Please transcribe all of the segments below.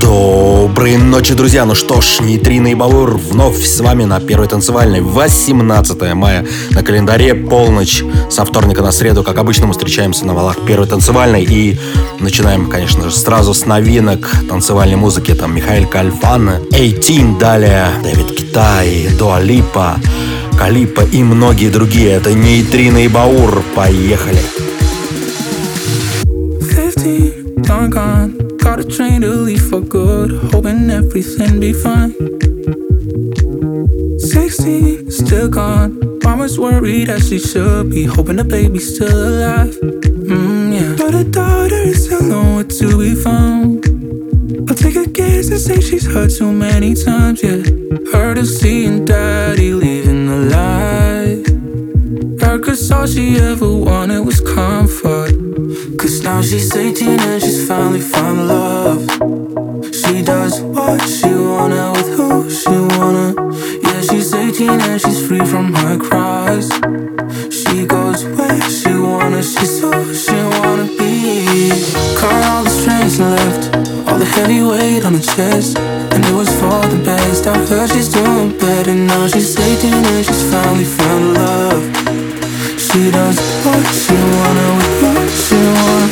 Доброй ночи, друзья! Ну что ж, Нейтрино и вновь с вами на первой танцевальной. 18 мая на календаре, полночь. Со вторника на среду, как обычно, мы встречаемся на валах первой танцевальной. И начинаем, конечно же, сразу с новинок танцевальной музыки. Там Михаил Кальфан, 18, далее Дэвид Китай, Дуалипа, Калипа и многие другие. Это Нейтрино и Баур. Поехали! 15, gone, gone. A train to leave for good, hoping everything be fine. 16, still gone. Mama's worried as she should be, hoping the baby's still alive. Mm, yeah. But her daughter is still nowhere to be found. I'll take a guess and say she's heard too many times, yeah. Heard her seeing daddy leaving alive. Her cause all she ever wanted was comfort. Now she's 18 and she's finally found love. She does what she wanna with who she wanna. Yeah, she's 18 and she's free from her cries. She goes where she wanna, she's who she wanna be. Cut all the strings and left all the heavy weight on her chest. And it was for the best. I heard she's doing better now. She's 18 and she's finally found love. She does what she wanna with she wanna.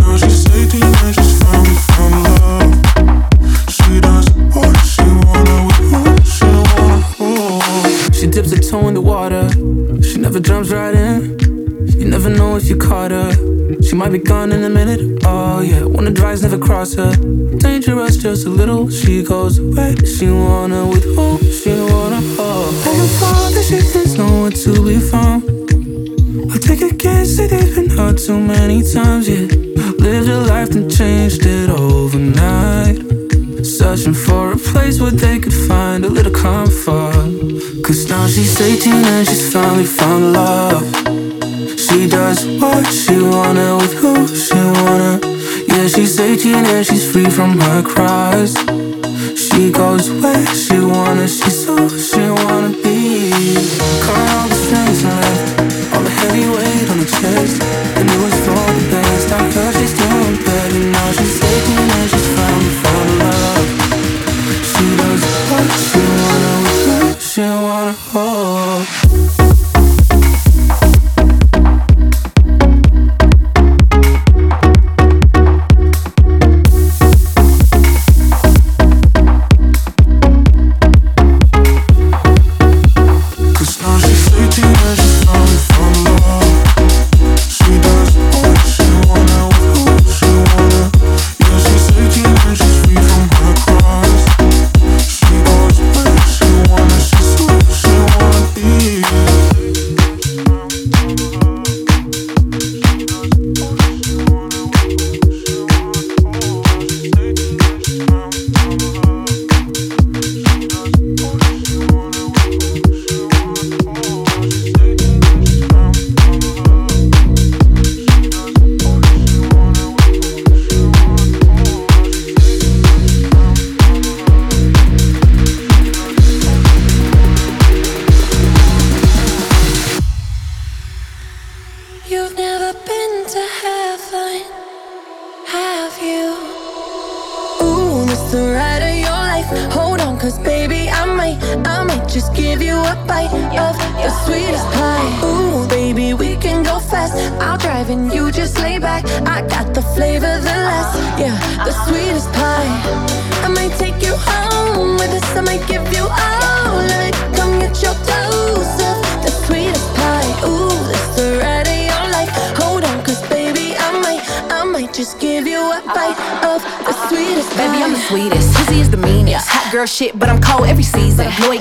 Now she's 18 and she's found love. She does what she wanna she wanna. She dips her toe in the water. She never jumps right in. You never know if you caught her. She might be gone in a minute. Oh yeah, wanna drives never cross her. Dangerous just a little. She goes away. she wanna with who she wanna. Oh, and her father she is nowhere to be found. I'll take a guess that they've been hurt too many times. Yeah, lived a life and changed it overnight. Searching for a place where they could find a little comfort. Cause now she's 18 and she's finally found love. She does what she wanna with who she wanna. Yeah, she's 18 and she's free from her cries. She goes where she wanna, she's who she wanna be. Cut all the strings and left all the heavy weight on her chest. And it was for the best. I heard she's doing better now. She's 18 and she's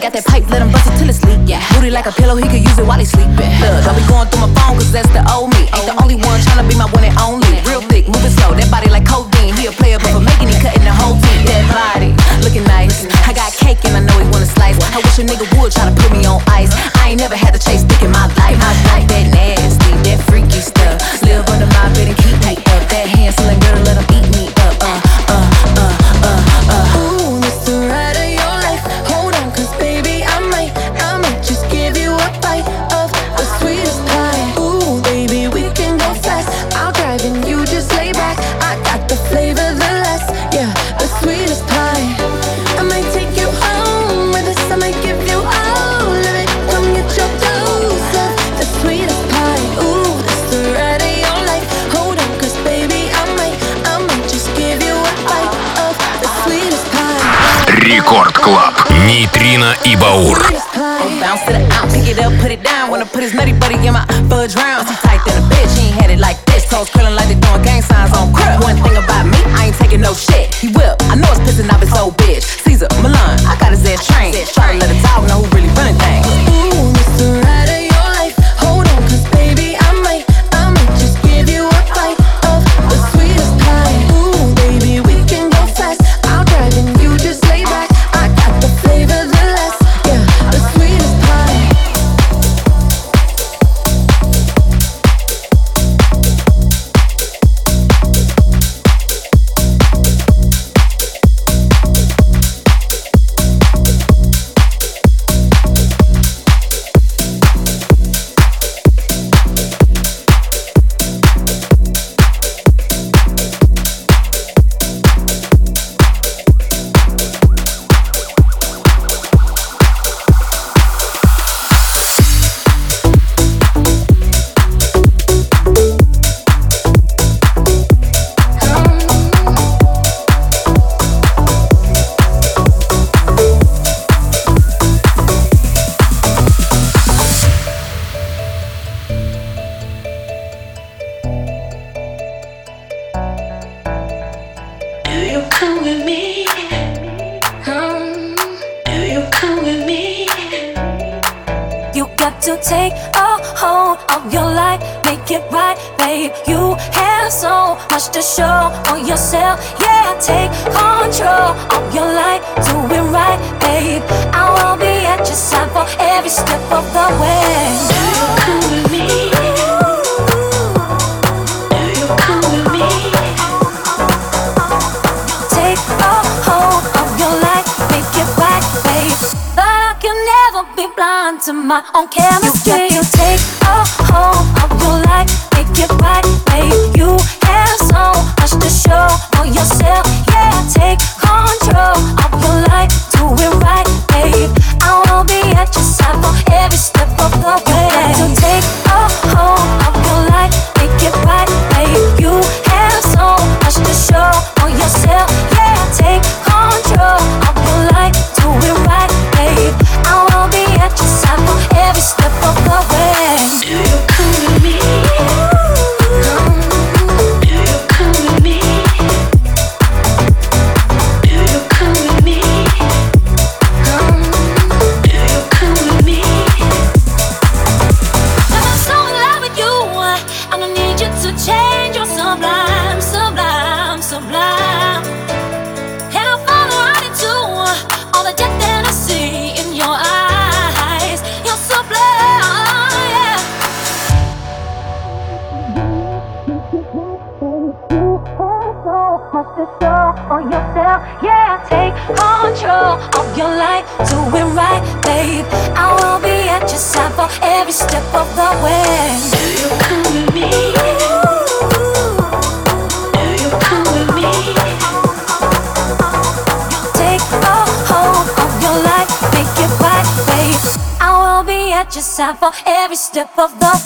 got that pipe, let him bust it till it's leak. Yeah. Booty like a pillow, he could use it while he sleeping. Look, don't be going through my phone, cause that's the old me. Ain't the only one tryna be my one and only. Real thick, moving slow, that body like codeine. He a player, but for making he cutting the whole team. That body, looking nice. I got cake and I know he wanna slice. I wish a nigga Лена и Баур. Out, pick it up, put it down. Wanna put his nutty buddy in my fudge round. Than a bitch, he ain't had it like this. Curling like they doing gang signs on crib. One thing about me, I ain't taking no shit. He will. I know it's pissing off his old bitch. Cesar, Millan, I got his ass trained. Try to let a dog know who never be blind to my own chemistry. You, you take a hold, of your like make it right. step of the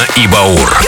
Нейтрино и Баур.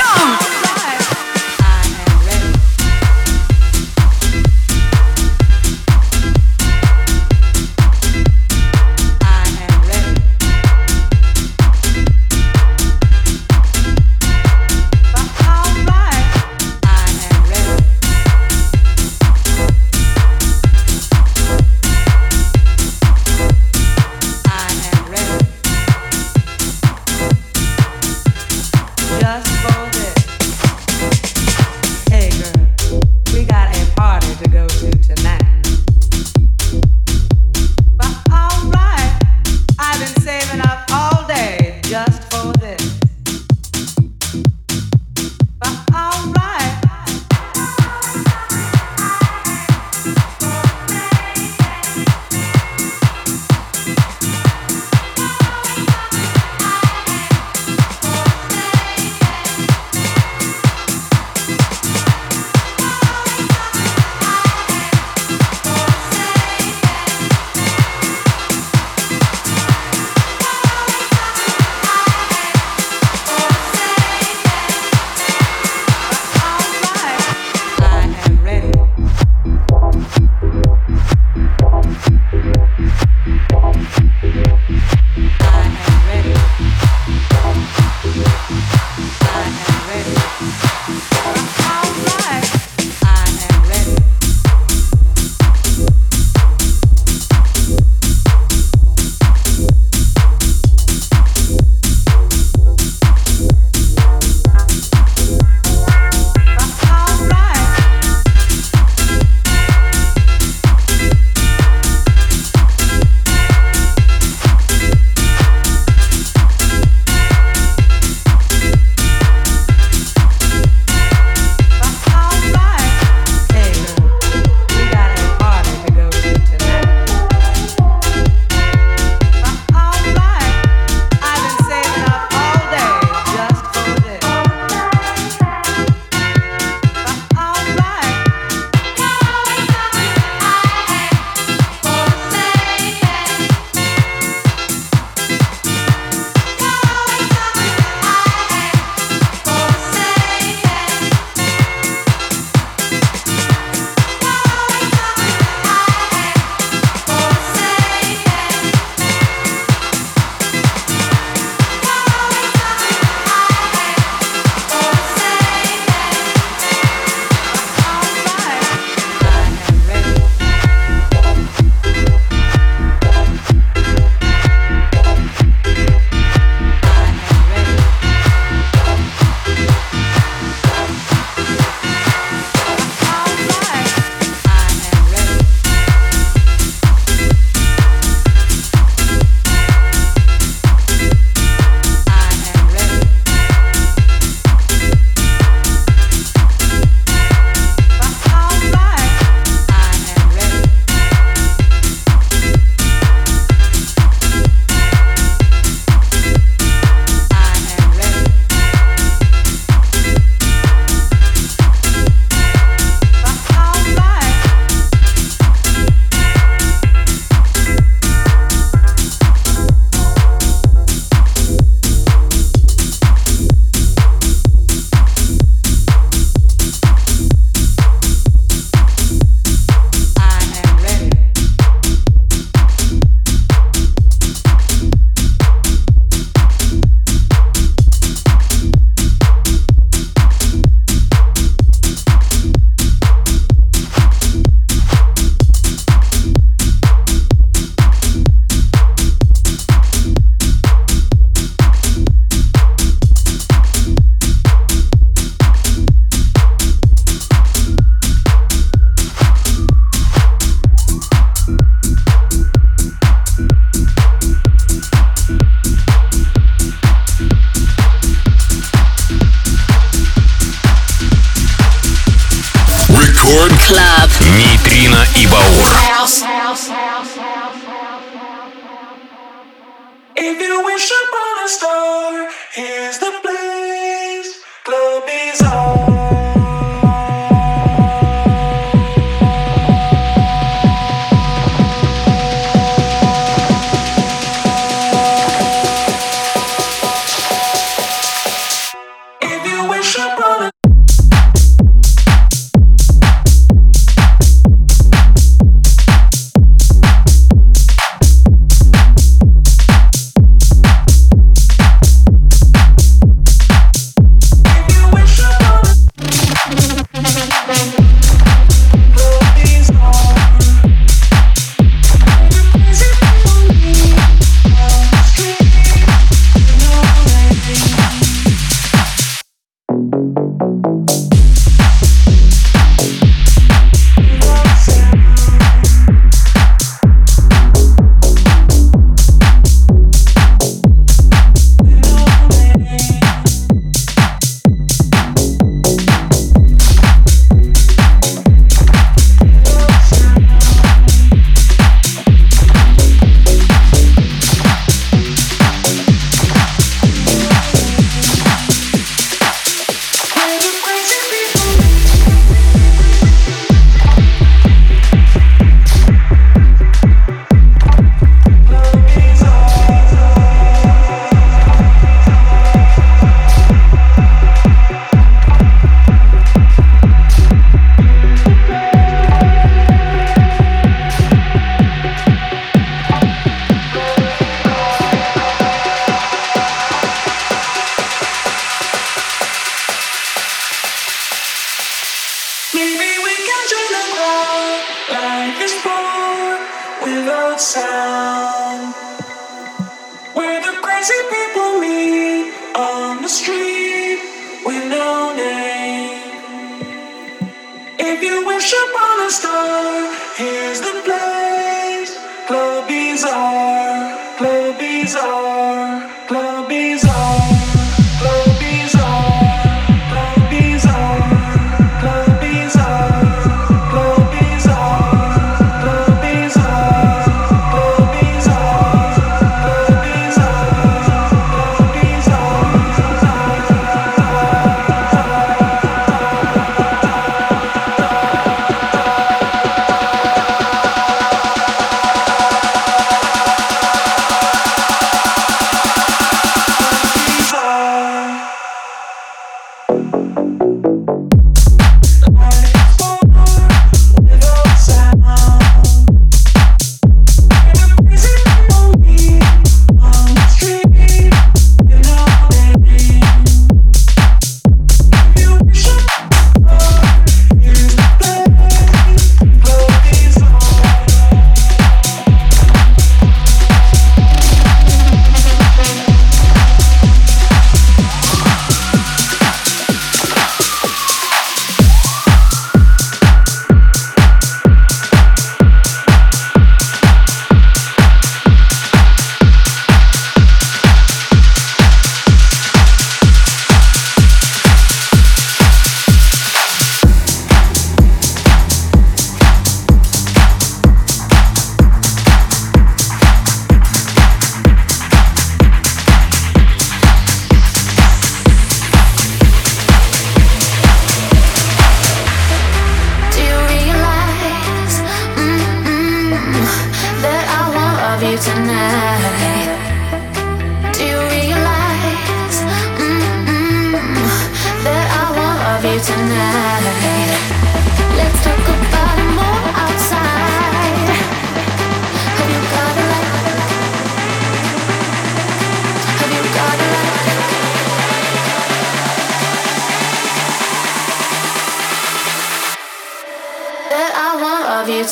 Club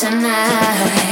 tonight.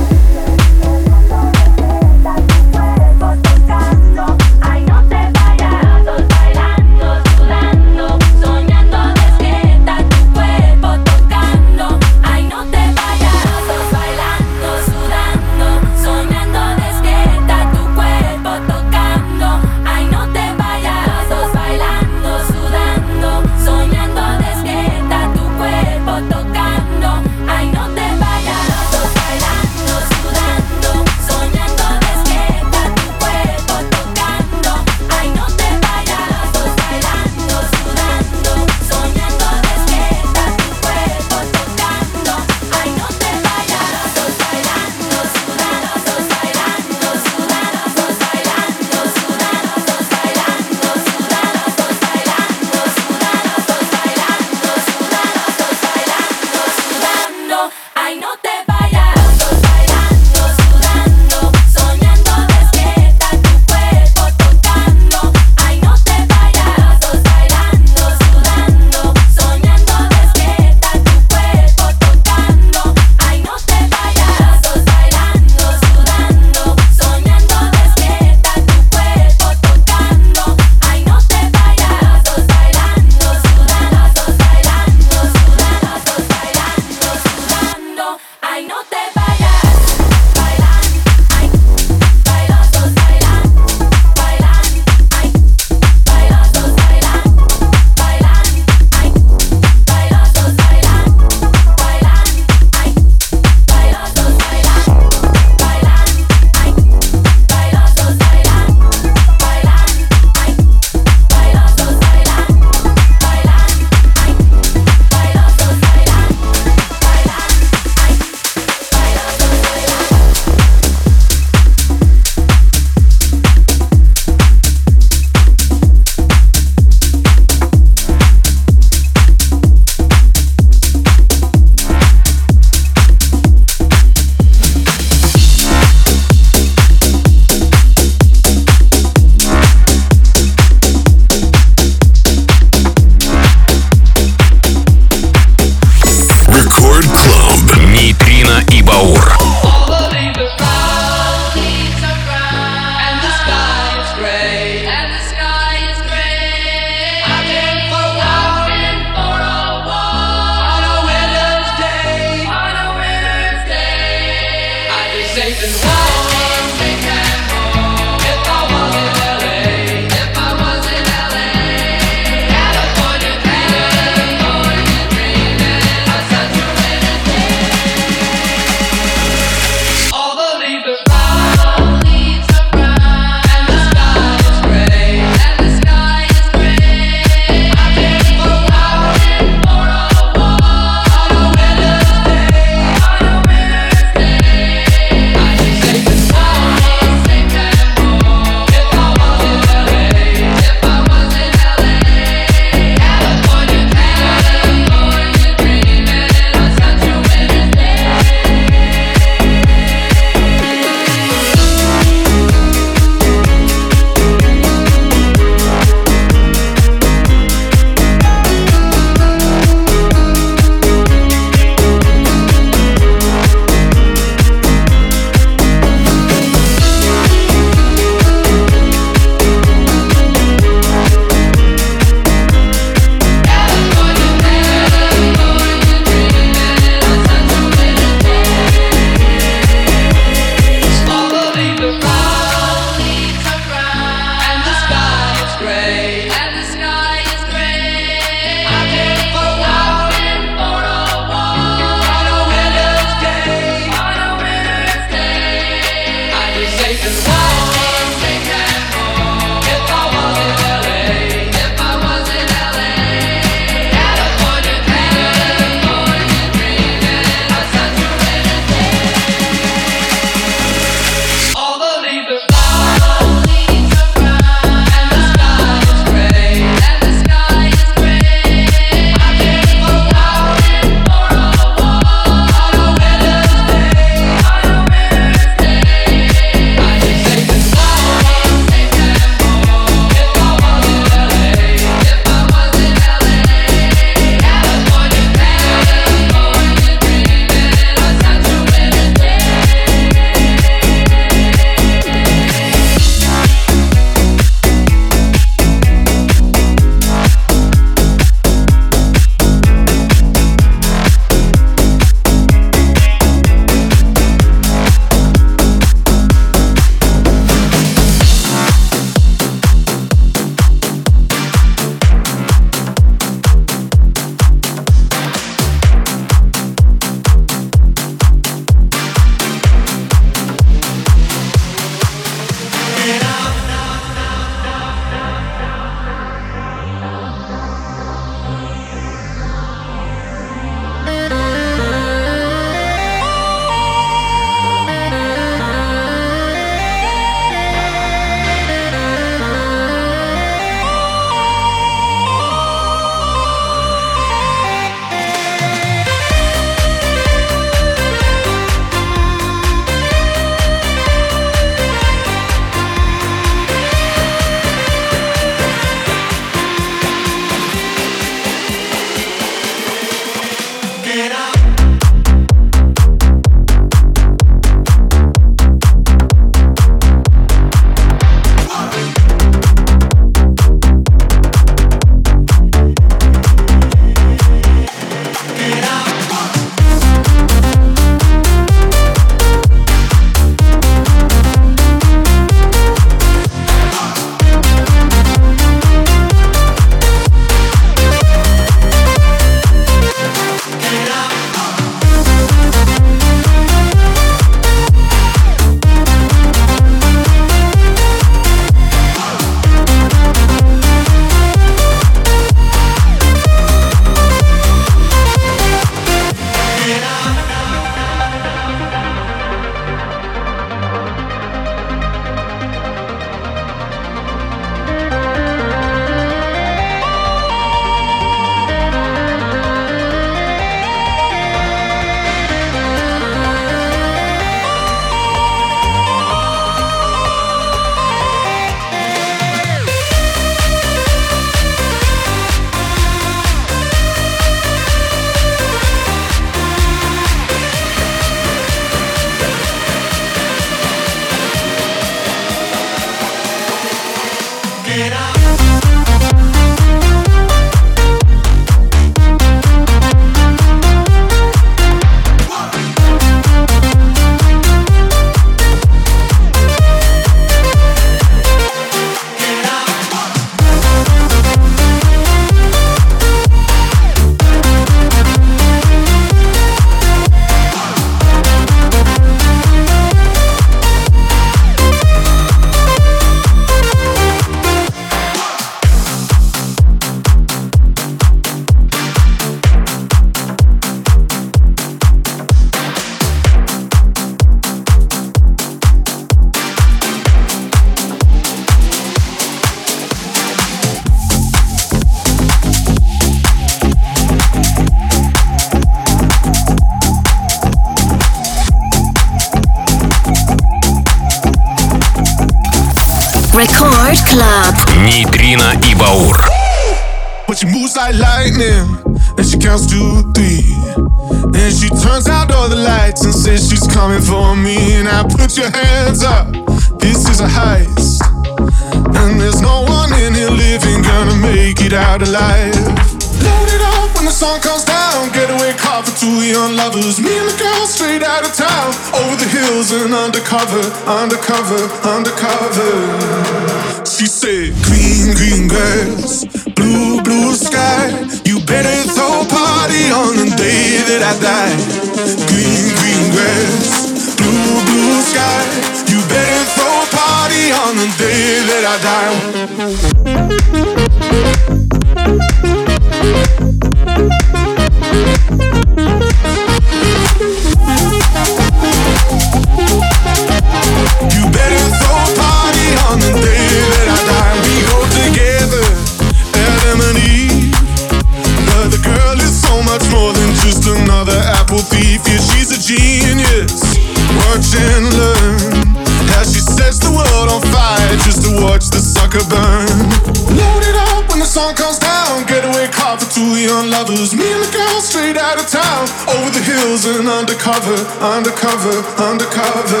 we are lovers. Me and the girl straight out of town, over the hills and undercover, undercover, undercover.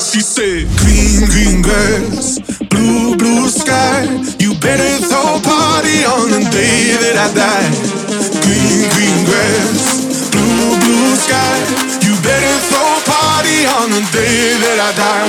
She said, Green, green grass, blue, blue sky. You better throw a party on the day that I die. Green, green grass, blue, blue sky. You better throw a party on the day that I die.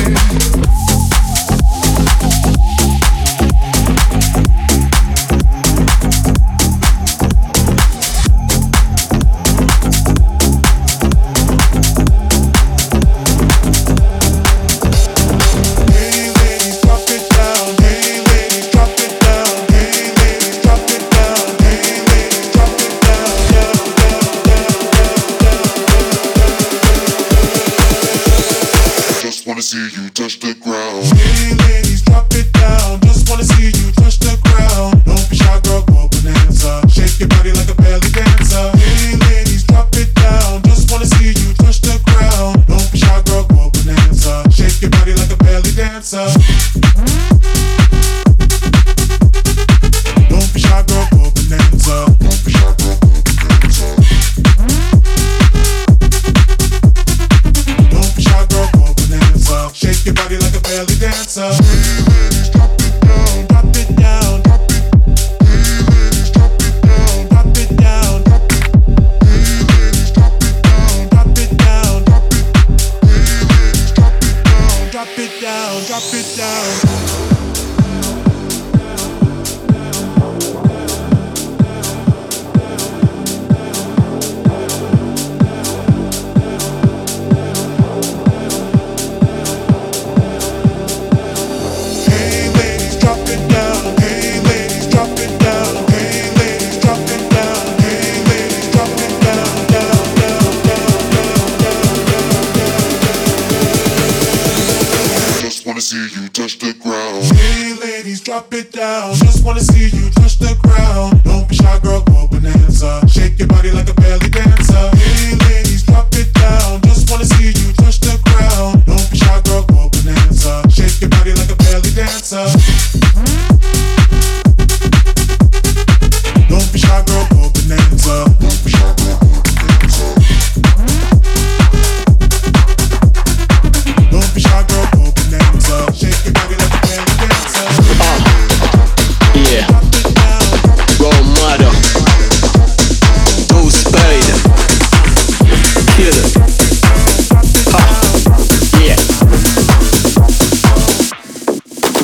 see you touch the ground. Lady, ladies, drop it down.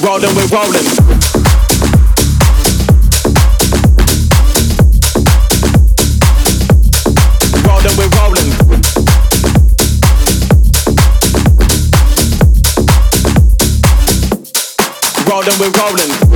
rolling, we're rolling. rolling, we're rolling.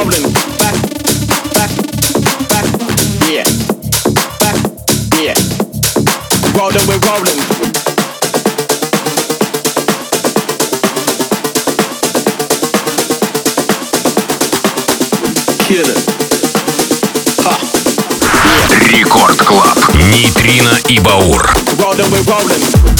Rolling. Back, back, back, yeah. Back, yeah. Rolling, we're rolling. Killer. Рекорд Клаб. Нейтрино и Баур. Rolling, we're. Rolling,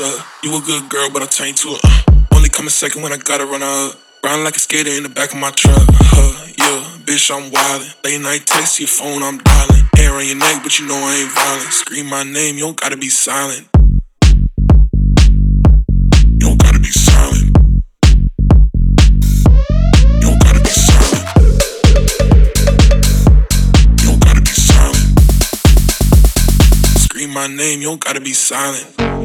up. You a good girl, but I turn you to a uh. Only come a second when I gotta run up. Riding like a skater in the back of my truck. Huh, yeah, bitch, I'm wildin'. Late night text your phone, I'm dialing. Hair on your neck, but you know I ain't violent. Scream my name, you don't gotta be silent. You don't gotta be silent. You don't gotta be silent. You don't gotta be silent. Scream my name, you don't gotta be silent.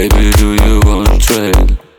Baby, do you wanna trade?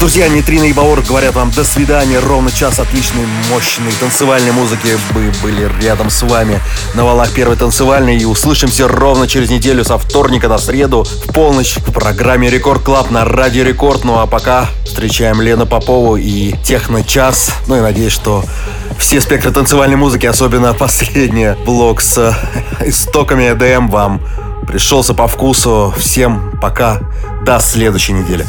Друзья, Нитрина и Баур говорят вам до свидания. Ровно час отличной, мощной танцевальной музыки. Мы были рядом с вами на валах первой танцевальной. И услышимся ровно через неделю со вторника на среду в полночь в программе Рекорд Клаб на Радио Рекорд. Ну а пока встречаем Лену Попову и Техно Час. Ну и надеюсь, что все спектры танцевальной музыки, особенно последний блок с истоками EDM вам пришелся по вкусу. Всем пока. До следующей недели.